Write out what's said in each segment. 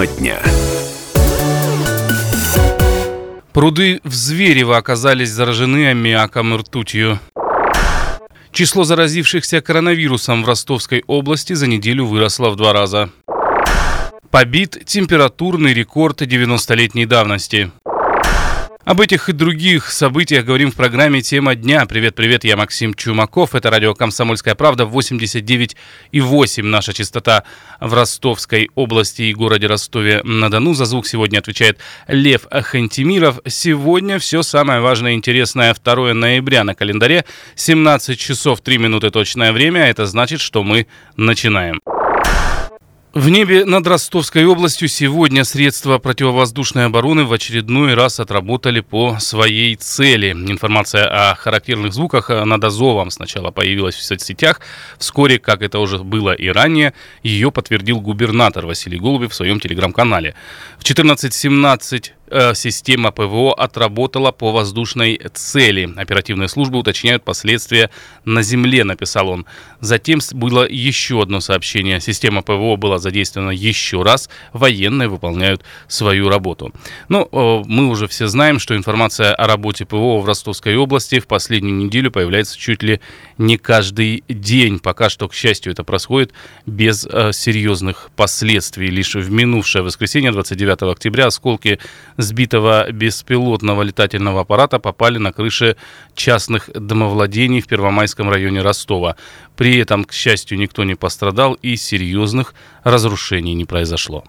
Тема дня. Пруды в Зверево оказались заражены аммиаком и ртутью. Число заразившихся коронавирусом в Ростовской области за неделю выросло в два раза. Побит температурный рекорд 90-летней давности. Об этих и других событиях говорим в программе «Тема дня». Привет-привет, я Максим Чумаков. Это радио «Комсомольская правда» 89,8. Наша частота в Ростовской области и городе Ростове-на-Дону. За звук сегодня отвечает Лев Хантимиров. Сегодня все самое важное и интересное. 2 ноября на календаре. 17 часов 3 минуты точное время. Это значит, что мы начинаем. В небе над Ростовской областью сегодня средства противовоздушной обороны в очередной раз отработали по своей цели. Информация о характерных звуках над Азовом сначала появилась в соцсетях. Вскоре, как это уже было и ранее, ее подтвердил губернатор Василий Голубев в своем телеграм-канале. В 14.17 Э, система ПВО отработала по воздушной цели. Оперативные службы уточняют последствия на земле, написал он. Затем было еще одно сообщение. Система ПВО была задействована еще раз. Военные выполняют свою работу. Ну, э, мы уже все знаем, что информация о работе ПВО в Ростовской области в последнюю неделю появляется чуть ли не каждый день. Пока что, к счастью, это происходит без э, серьезных последствий. Лишь в минувшее воскресенье, 29 октября, осколки сбитого беспилотного летательного аппарата попали на крыши частных домовладений в Первомайском районе Ростова. При этом, к счастью, никто не пострадал и серьезных разрушений не произошло.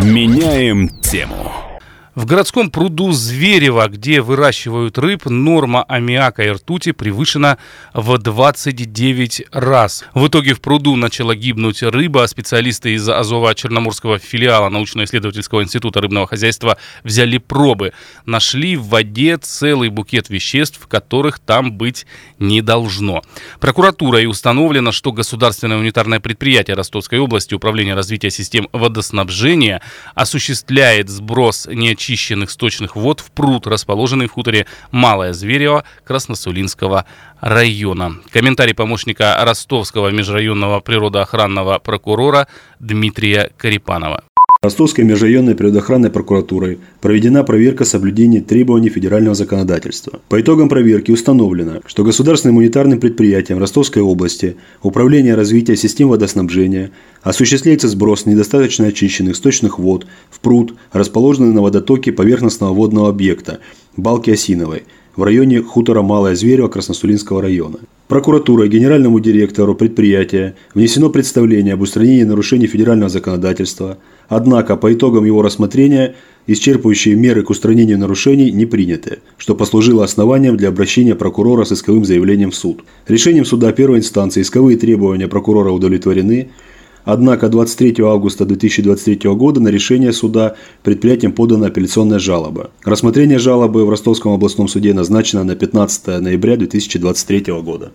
Меняем тему. В городском пруду Зверева, где выращивают рыб, норма аммиака и ртути превышена в 29 раз. В итоге в пруду начала гибнуть рыба. Специалисты из Азово-Черноморского филиала научно-исследовательского института рыбного хозяйства взяли пробы. Нашли в воде целый букет веществ, которых там быть не должно. Прокуратурой установлено, что государственное унитарное предприятие Ростовской области Управление развития систем водоснабжения осуществляет сброс не очищенных сточных вод в пруд, расположенный в хуторе Малое Зверево Красносулинского района. Комментарий помощника Ростовского межрайонного природоохранного прокурора Дмитрия Карипанова. Ростовской межрайонной природоохранной прокуратурой проведена проверка соблюдения требований федерального законодательства. По итогам проверки установлено, что государственным унитарным предприятием Ростовской области Управление развития систем водоснабжения осуществляется сброс недостаточно очищенных сточных вод в пруд, расположенный на водотоке поверхностного водного объекта Балки Осиновой в районе хутора Малое Зверево Красносулинского района. Прокуратура генеральному директору предприятия внесено представление об устранении нарушений федерального законодательства – Однако, по итогам его рассмотрения, исчерпывающие меры к устранению нарушений не приняты, что послужило основанием для обращения прокурора с исковым заявлением в суд. Решением суда первой инстанции исковые требования прокурора удовлетворены, Однако 23 августа 2023 года на решение суда предприятием подана апелляционная жалоба. Рассмотрение жалобы в Ростовском областном суде назначено на 15 ноября 2023 года.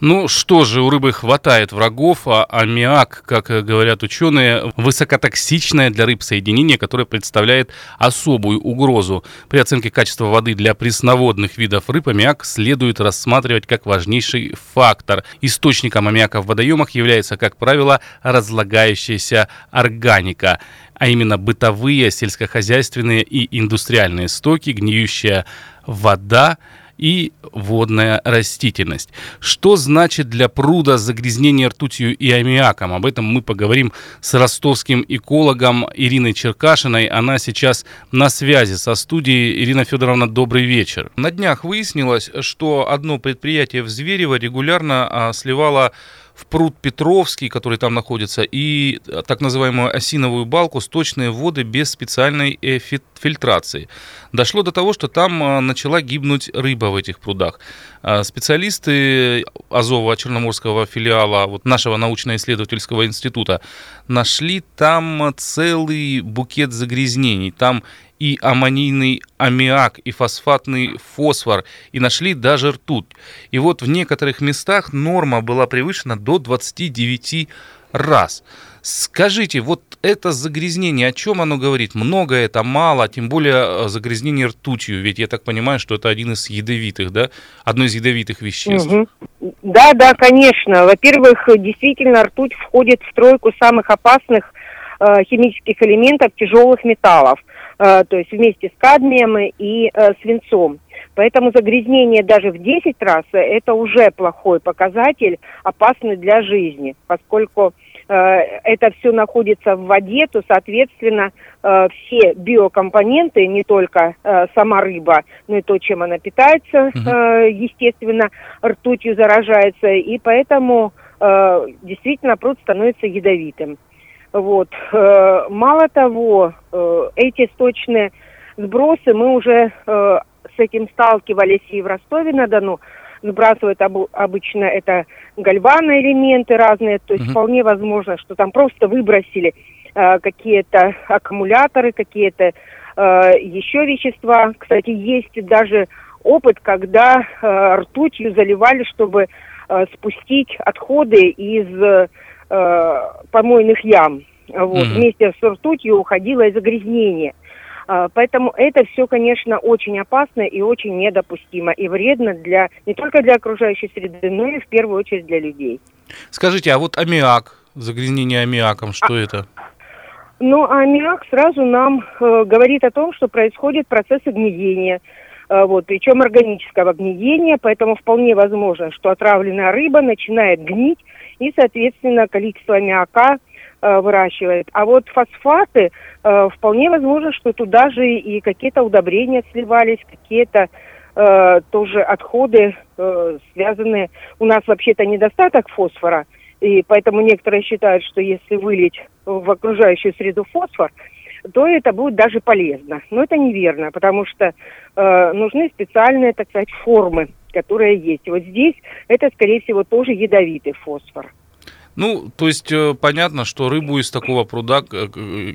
Ну что же, у рыбы хватает врагов, а аммиак, как говорят ученые, высокотоксичное для рыб соединение, которое представляет особую угрозу. При оценке качества воды для пресноводных видов рыб аммиак следует рассматривать как важнейший фактор. Источником аммиака в водоемах является, как правило, разлагающаяся органика а именно бытовые, сельскохозяйственные и индустриальные стоки, гниющая вода, и водная растительность. Что значит для пруда загрязнение ртутью и аммиаком? Об этом мы поговорим с ростовским экологом Ириной Черкашиной. Она сейчас на связи со студией. Ирина Федоровна, добрый вечер. На днях выяснилось, что одно предприятие в Зверево регулярно а, сливало в пруд Петровский, который там находится, и э, так называемую осиновую балку, сточные воды без специальной э, фильтрации. Дошло до того, что там э, начала гибнуть рыба в этих прудах. А специалисты Азова Черноморского филиала вот нашего научно-исследовательского института нашли там целый букет загрязнений. Там и аммонийный аммиак, и фосфатный фосфор, и нашли даже ртуть. И вот в некоторых местах норма была превышена до 29 раз. Скажите, вот это загрязнение, о чем оно говорит? Много это, мало, тем более э, загрязнение ртутью, ведь я так понимаю, что это один из ядовитых, да? Одно из ядовитых веществ. Угу. Да, да, конечно. Во-первых, действительно, ртуть входит в тройку самых опасных химических элементов тяжелых металлов, то есть вместе с кадмием и свинцом. Поэтому загрязнение даже в 10 раз – это уже плохой показатель, опасный для жизни, поскольку э, это все находится в воде, то, соответственно, э, все биокомпоненты, не только э, сама рыба, но и то, чем она питается, э, естественно, ртутью заражается, и поэтому э, действительно пруд становится ядовитым. Вот. Э, мало того, э, эти сточные сбросы мы уже э, с этим сталкивались и в Ростове-на-Дону. Сбрасывают об, обычно это гальваны элементы разные, то есть угу. вполне возможно, что там просто выбросили э, какие-то аккумуляторы, какие-то э, еще вещества. Кстати, есть даже опыт, когда э, ртутью заливали, чтобы э, спустить отходы из э, помойных ям. Вот. Mm-hmm. Вместе с ртутью уходило и загрязнение. А, поэтому это все, конечно, очень опасно и очень недопустимо и вредно для не только для окружающей среды, но и в первую очередь для людей. Скажите, а вот аммиак, загрязнение аммиаком, что а, это? Ну, аммиак сразу нам э, говорит о том, что происходит процесс гниения. Э, вот, причем органического гниения, поэтому вполне возможно, что отравленная рыба начинает гнить, и, соответственно, количество аммиака выращивает. А вот фосфаты, э, вполне возможно, что туда же и какие-то удобрения сливались, какие-то э, тоже отходы, связанные... У нас вообще-то недостаток фосфора, и поэтому некоторые считают, что если вылить в окружающую среду фосфор, то это будет даже полезно. Но это неверно, потому что э, нужны специальные, так сказать, формы, которые есть. Вот здесь это, скорее всего, тоже ядовитый фосфор. Ну, то есть э, понятно, что рыбу из такого пруда э,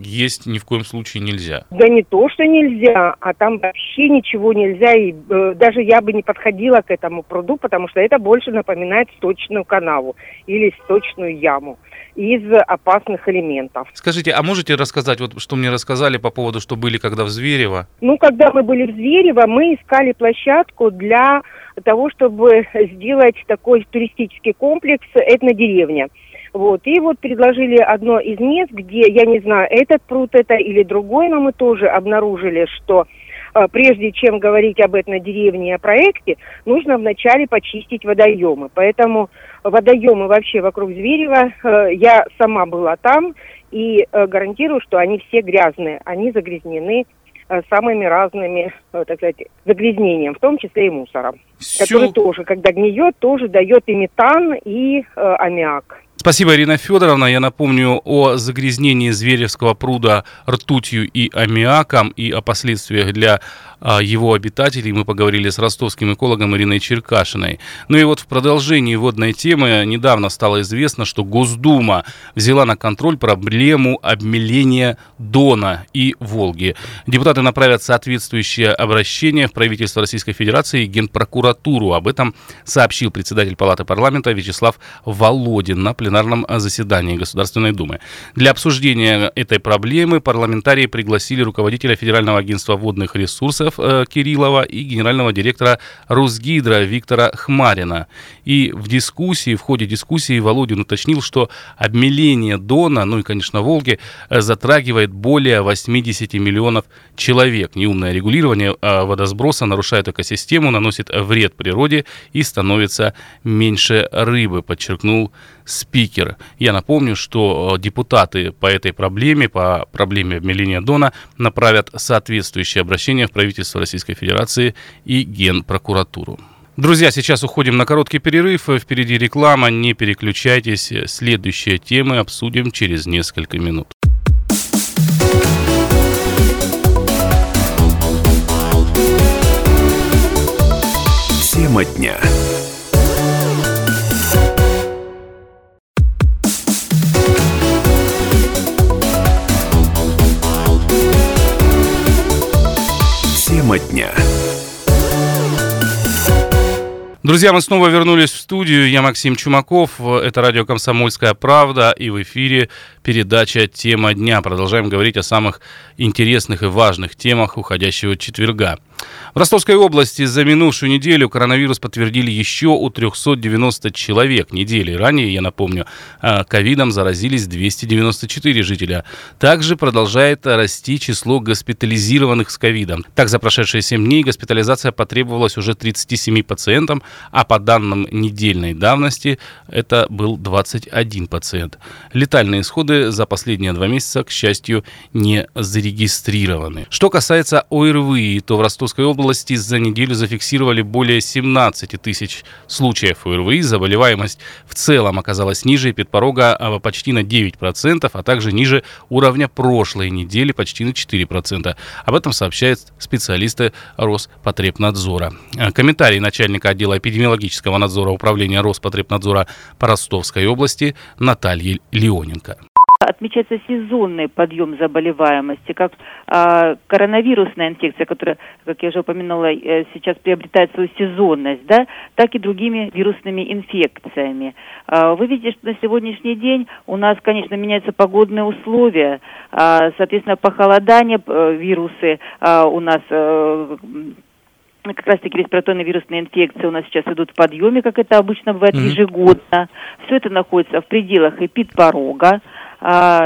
есть ни в коем случае нельзя. Да не то, что нельзя, а там вообще ничего нельзя. И э, даже я бы не подходила к этому пруду, потому что это больше напоминает сточную канаву или сточную яму из опасных элементов. Скажите, а можете рассказать, вот что мне рассказали по поводу, что были когда в Зверево? Ну, когда мы были в Зверево, мы искали площадку для того, чтобы сделать такой туристический комплекс «Этнодеревня». Вот. И вот предложили одно из мест, где, я не знаю, этот пруд это или другой, но мы тоже обнаружили, что прежде чем говорить об этнодеревне и о проекте, нужно вначале почистить водоемы. Поэтому водоемы вообще вокруг Зверева, э, я сама была там и э, гарантирую, что они все грязные, они загрязнены самыми разными, так сказать, загрязнением, в том числе и мусором, Все... который тоже, когда гниет, тоже дает и метан, и э, аммиак. Спасибо, Ирина Федоровна. Я напомню о загрязнении Зверевского пруда ртутью и аммиаком и о последствиях для а, его обитателей. Мы поговорили с ростовским экологом Ириной Черкашиной. Ну и вот в продолжении водной темы недавно стало известно, что Госдума взяла на контроль проблему обмеления Дона и Волги. Депутаты направят соответствующее обращение в правительство Российской Федерации и Генпрокуратуру. Об этом сообщил председатель Палаты парламента Вячеслав Володин на пленарном заседании Государственной Думы. Для обсуждения этой проблемы парламентарии пригласили руководителя Федерального агентства водных ресурсов э, Кириллова и генерального директора Росгидро Виктора Хмарина. И в дискуссии, в ходе дискуссии Володин уточнил, что обмеление Дона, ну и, конечно, Волги, э, затрагивает более 80 миллионов человек. Неумное регулирование э, водосброса нарушает экосистему, наносит вред природе и становится меньше рыбы, подчеркнул спикер. Я напомню, что депутаты по этой проблеме, по проблеме обмеления Дона, направят соответствующее обращение в правительство Российской Федерации и Генпрокуратуру. Друзья, сейчас уходим на короткий перерыв. Впереди реклама. Не переключайтесь. Следующие темы обсудим через несколько минут. Тема дня. Друзья, мы снова вернулись в студию. Я Максим Чумаков. Это радио «Комсомольская правда». И в эфире передача «Тема дня». Продолжаем говорить о самых интересных и важных темах уходящего четверга. В Ростовской области за минувшую неделю коронавирус подтвердили еще у 390 человек. Недели ранее, я напомню, а, ковидом заразились 294 жителя. Также продолжает расти число госпитализированных с ковидом. Так, за прошедшие 7 дней госпитализация потребовалась уже 37 пациентам, а по данным недельной давности это был 21 пациент. Летальные исходы за последние два месяца, к счастью, не зарегистрированы. Что касается ОРВИ, то в Ростовской области области за неделю зафиксировали более 17 тысяч случаев ОРВИ. Заболеваемость в целом оказалась ниже эпидпорога а, почти на 9%, а также ниже уровня прошлой недели почти на 4%. Об этом сообщают специалисты Роспотребнадзора. А, комментарий начальника отдела эпидемиологического надзора Управления Роспотребнадзора по Ростовской области Натальи Леоненко отмечается сезонный подъем заболеваемости, как а, коронавирусная инфекция, которая, как я уже упомянула, э, сейчас приобретает свою сезонность, да, так и другими вирусными инфекциями. А, вы видите, что на сегодняшний день у нас, конечно, меняются погодные условия, а, соответственно, похолодание, э, вирусы а, у нас а, как раз-таки респираторные вирусные инфекции у нас сейчас идут в подъеме, как это обычно бывает mm-hmm. ежегодно. Все это находится в пределах эпидпорога. А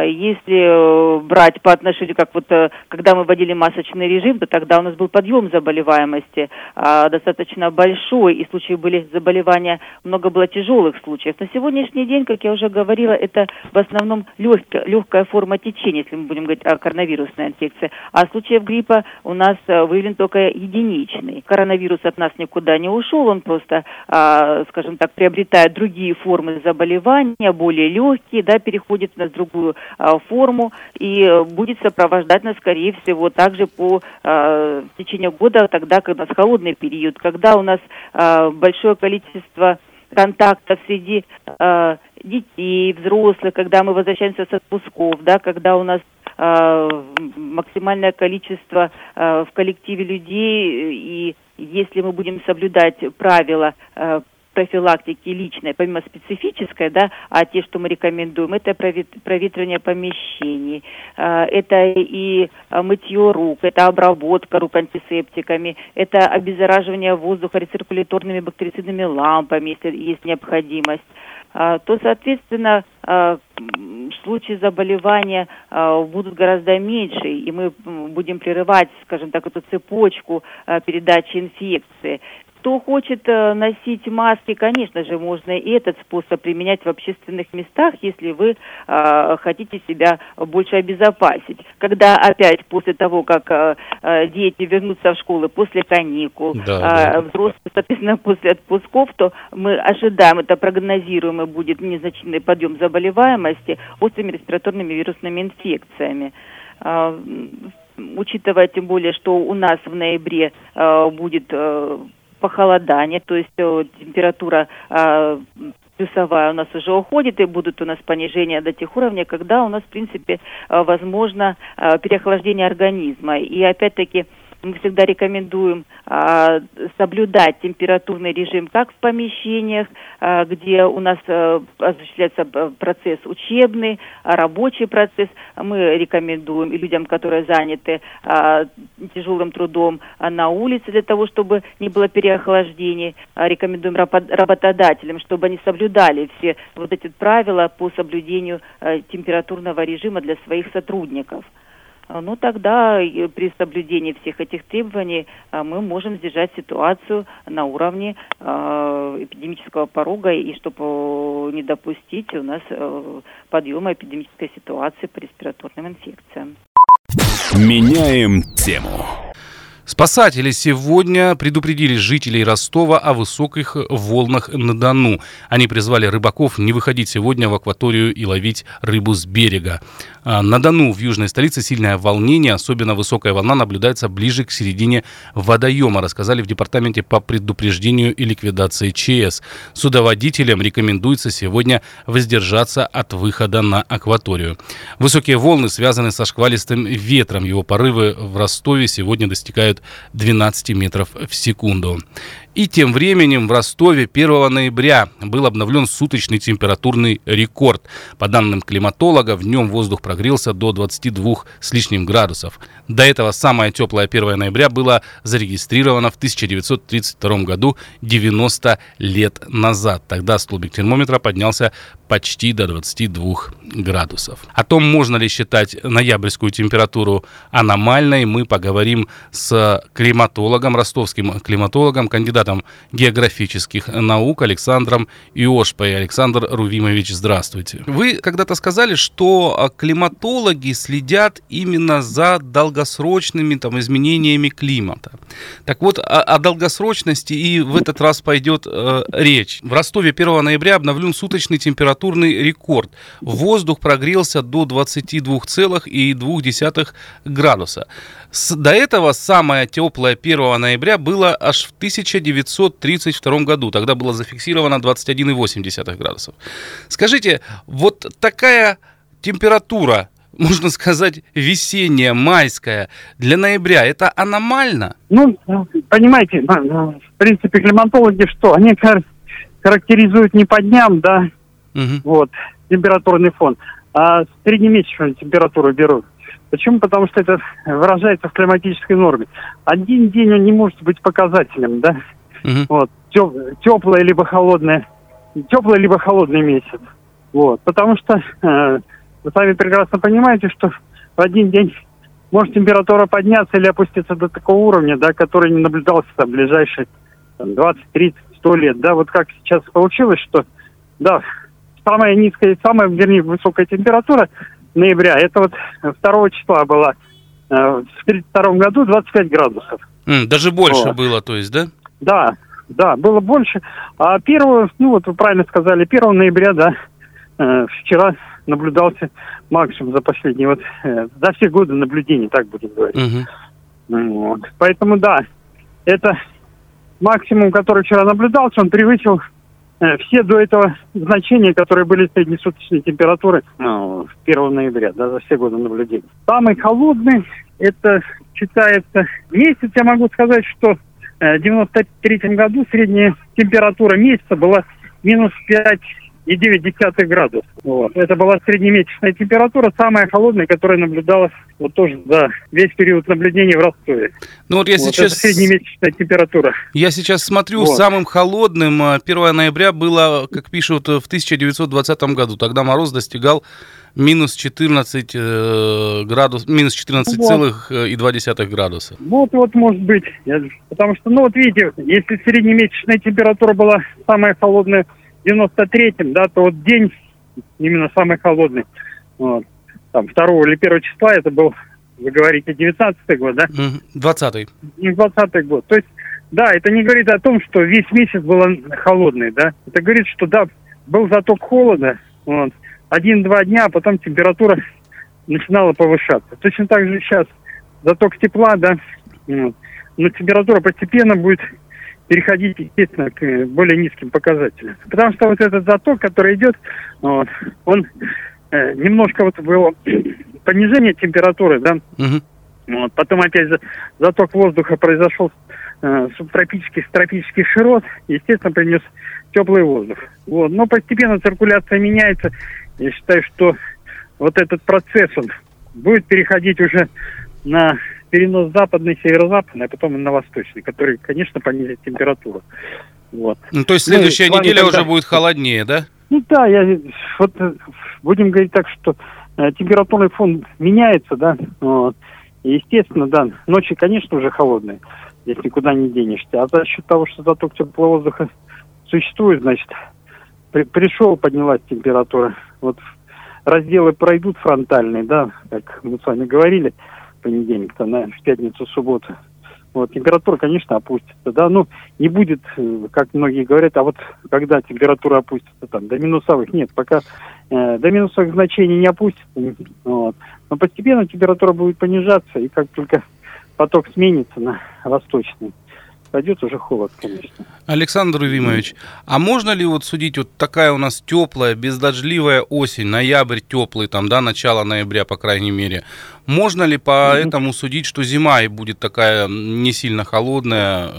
если э, брать по отношению, как вот э, когда мы вводили масочный режим, то тогда у нас был подъем заболеваемости а, достаточно большой, и случаи были заболевания, много было тяжелых случаев. На сегодняшний день, как я уже говорила, это в основном легкая, легкая форма течения, если мы будем говорить о коронавирусной инфекции. А случаев гриппа у нас э, выявлен только единичный. Коронавирус от нас никуда не ушел, он просто, а, скажем так, приобретает другие формы заболевания, более легкие, да, переходит на другие другую а, форму и э, будет сопровождать нас, скорее всего, также по а, течению года, тогда, когда у нас холодный период, когда у нас а, большое количество контактов среди э, детей, взрослых, когда мы возвращаемся с отпусков, да, когда у нас э, максимальное количество э, в коллективе людей, и если мы будем соблюдать правила э, профилактики личной, помимо специфической, да, а те, что мы рекомендуем, это проветривание помещений, а, это и а, мытье рук, это обработка рук антисептиками, это обеззараживание воздуха рециркуляторными бактерицидными лампами, если есть необходимость а, то, соответственно, случаи заболевания будут гораздо меньше, и мы будем прерывать, скажем так, эту цепочку передачи инфекции. Кто хочет э, носить маски, конечно же, можно и этот способ применять в общественных местах, если вы э, хотите себя больше обезопасить. Когда опять после того, как э, э дети вернутся в школы после каникул, да, э, да. взрослые, соответственно, после отпусков, то мы ожидаем, это прогнозируемо будет незначительный подъем заболеваемости острыми респираторными вирусными инфекциями э, учитывая тем более, что у нас в ноябре э, будет э, похолодание, то есть э, температура э, плюсовая у нас уже уходит, и будут у нас понижения до тех уровней, когда у нас, в принципе, э, возможно переохлаждение организма. И опять-таки мы всегда рекомендуем а, соблюдать температурный режим как в помещениях, а, где у нас а, осуществляется процесс учебный, а, рабочий процесс. Мы рекомендуем и людям, которые заняты а, тяжелым трудом на улице для того, чтобы не было переохлаждений. Рекомендуем работодателям, чтобы они соблюдали все вот эти правила по соблюдению а, температурного режима для своих сотрудников. А, ну тогда при соблюдении всех этих требований а, мы можем сдержать ситуацию на уровне а, эпидемического порога и чтобы не допустить у нас э, подъема эпидемической ситуации по респираторным инфекциям. Меняем тему. Спасатели сегодня предупредили жителей Ростова о высоких волнах на Дону. Они призвали рыбаков не выходить сегодня в акваторию и ловить рыбу с берега. А, на Дону в южной столице сильное волнение, особенно высокая волна наблюдается ближе к середине водоема, рассказали в департаменте по предупреждению и ликвидации ЧС. Судоводителям рекомендуется сегодня воздержаться от выхода на акваторию. Высокие волны связаны со шквалистым ветром. Его порывы в Ростове сегодня достигают 12 метров в секунду. И тем временем в Ростове 1 ноября был обновлен суточный температурный рекорд. По данным климатолога, в нем воздух прогрелся до 22 с лишним градусов. До этого самое теплое 1 ноября было зарегистрировано в 1932 году, 90 лет назад. Тогда столбик термометра поднялся почти до 22 градусов. О том, можно ли считать ноябрьскую температуру аномальной, мы поговорим с климатологом, ростовским климатологом, кандидатом географических наук Александром Иошпой. Александр Рувимович, здравствуйте. Вы когда-то сказали, что климатологи следят именно за долгосрочными там, изменениями климата. Так вот, о, о долгосрочности и в этот раз пойдет э, речь. В Ростове 1 ноября обновлен суточный температурный рекорд. Воздух прогрелся до 22,2 градуса. С, до этого самое теплое 1 ноября было аж в 1932 году. Тогда было зафиксировано 21,8 градусов. Скажите, вот такая температура можно сказать, весенняя, майская, для ноября, это аномально? Ну, понимаете, в принципе, климатологи что? Они характеризуют не по дням, да, Угу. Вот, температурный фон. А среднемесячную температуру берут. Почему? Потому что это выражается в климатической норме. Один день он не может быть показателем, да? Угу. Вот, теплое либо холодное, теплый либо холодный месяц. Вот, потому что э, вы сами прекрасно понимаете, что в один день может температура подняться или опуститься до такого уровня, да, который не наблюдался там, в ближайшие там, 20, 30, 100 лет. Да, вот как сейчас получилось, что да, самая низкая самая, вернее, высокая температура ноября, это вот 2 числа была э, в 1932 году 25 градусов. Mm, даже больше вот. было, то есть, да? Да, да, было больше. А первого, ну вот вы правильно сказали, 1 ноября, да, э, вчера наблюдался максимум за последние, вот, э, за все годы наблюдений, так будем говорить. Угу. Вот. Поэтому, да, это максимум, который вчера наблюдался, он превысил Э, все до этого значения, которые были среднесуточной температуры ну, 1 ноября, да, за все годы наблюдений. Самый холодный, это считается месяц, я могу сказать, что э, в 93 году средняя температура месяца была минус 5 и 9 градусов. Вот. Это была среднемесячная температура, самая холодная, которая наблюдалась вот тоже за весь период наблюдения в Ростове. Ну вот я вот сейчас... Это среднемесячная температура. Я сейчас смотрю, вот. самым холодным 1 а, ноября было, как пишут, в 1920 году. Тогда мороз достигал минус 14 э, градус, минус 14 вот. целых э, и два десятых градуса. Вот, вот, может быть. Потому что, ну вот видите, если среднемесячная температура была самая холодная 93-м, да, то вот день именно самый холодный, вот, там, 2 или 1 числа, это был, вы говорите, 19-й год, да? 20-й. 20-й год. То есть, да, это не говорит о том, что весь месяц был холодный, да. Это говорит, что, да, был заток холода, вот, один-два дня, а потом температура начинала повышаться. Точно так же сейчас заток тепла, да, вот, но температура постепенно будет переходить, естественно, к э, более низким показателям. Потому что вот этот заток, который идет, вот, он э, немножко вот было понижение температуры, да, угу. вот, потом опять заток воздуха произошел э, субтропический, тропический широт, естественно, принес теплый воздух. Вот, но постепенно циркуляция меняется. Я считаю, что вот этот процесс, он будет переходить уже на перенос западный, северо-западный, а потом на восточный, который, конечно, понизит температуру. Вот. Ну, то есть следующая ну, неделя когда... уже будет холоднее, да? Ну да, я, вот будем говорить так, что э, температурный фон меняется, да, вот. И, естественно, да, ночи, конечно, уже холодные, если никуда не денешься. А за счет того, что заток теплого воздуха существует, значит, при, пришел, поднялась температура. Вот разделы пройдут фронтальные, да, как мы с вами говорили, понедельник, то на в пятницу, субботу. Вот, температура, конечно, опустится, да, ну, не будет, э, как многие говорят, а вот когда температура опустится там до минусовых, нет, пока э, до минусовых значений не опустится, вот. но постепенно температура будет понижаться, и как только поток сменится на восточный, пойдет уже холод, конечно. Александр Ивимович, а можно ли вот судить, вот такая у нас теплая, бездождливая осень, ноябрь теплый, там, да, начало ноября, по крайней мере, можно ли по mm-hmm. этому судить, что зима и будет такая не сильно холодная?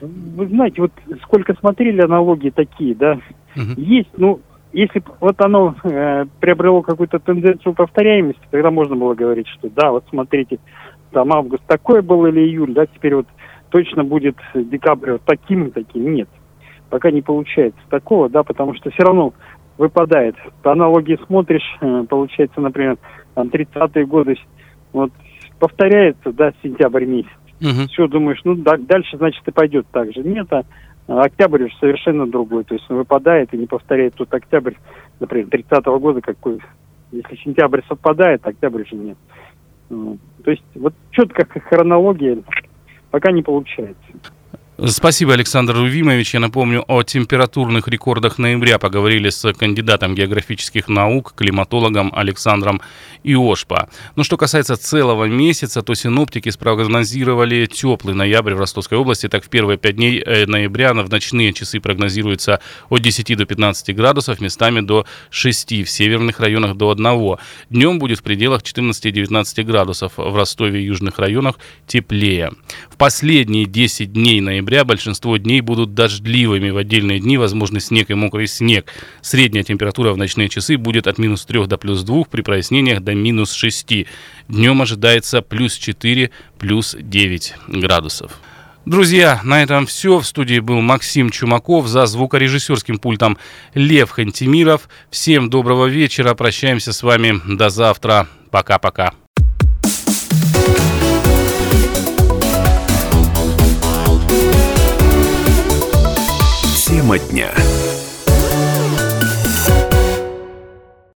Вы знаете, вот сколько смотрели аналогии такие, да, Мгм. есть, ну, если вот оно э, приобрело какую-то тенденцию повторяемости, тогда можно было говорить, что да, вот смотрите, там август такой был или июль, да, теперь вот точно будет декабрь вот таким и таким. Нет, пока не получается такого, да, потому что все равно выпадает. По аналогии смотришь, э, получается, например, там 30-е годы, вот повторяется, да, сентябрь месяц. Мгм. Все, думаешь, ну да- дальше, значит, и пойдет так же. Нет, а а октябрь уж совершенно другой. То есть он выпадает и не повторяет тот октябрь, например, 30-го года, какой. Если сентябрь совпадает, октябрь же нет. То есть вот четко как хронология пока не получается. Спасибо, Александр Рувимович. Я напомню, о температурных рекордах ноября поговорили с кандидатом географических наук, климатологом Александром Иошпа. Но что касается целого месяца, то синоптики спрогнозировали теплый ноябрь в Ростовской области. Так, в первые пять дней э, ноября в ночные часы прогнозируется от 10 до 15 градусов, местами до 6, в северных районах до 1. Днем будет в пределах 14-19 градусов, в Ростове и южных районах теплее. В последние 10 дней ноября большинство дней будут дождливыми. В отдельные дни возможны снег и мокрый снег. Средняя температура в ночные часы будет от минус 3 до плюс 2, при прояснениях до минус 6. Днем ожидается плюс 4, плюс 9 градусов. Друзья, на этом все. В студии был Максим Чумаков, за звукорежиссерским пультом Лев Хантимиров. Всем доброго вечера, прощаемся с вами до завтра. Пока-пока. Тема дня.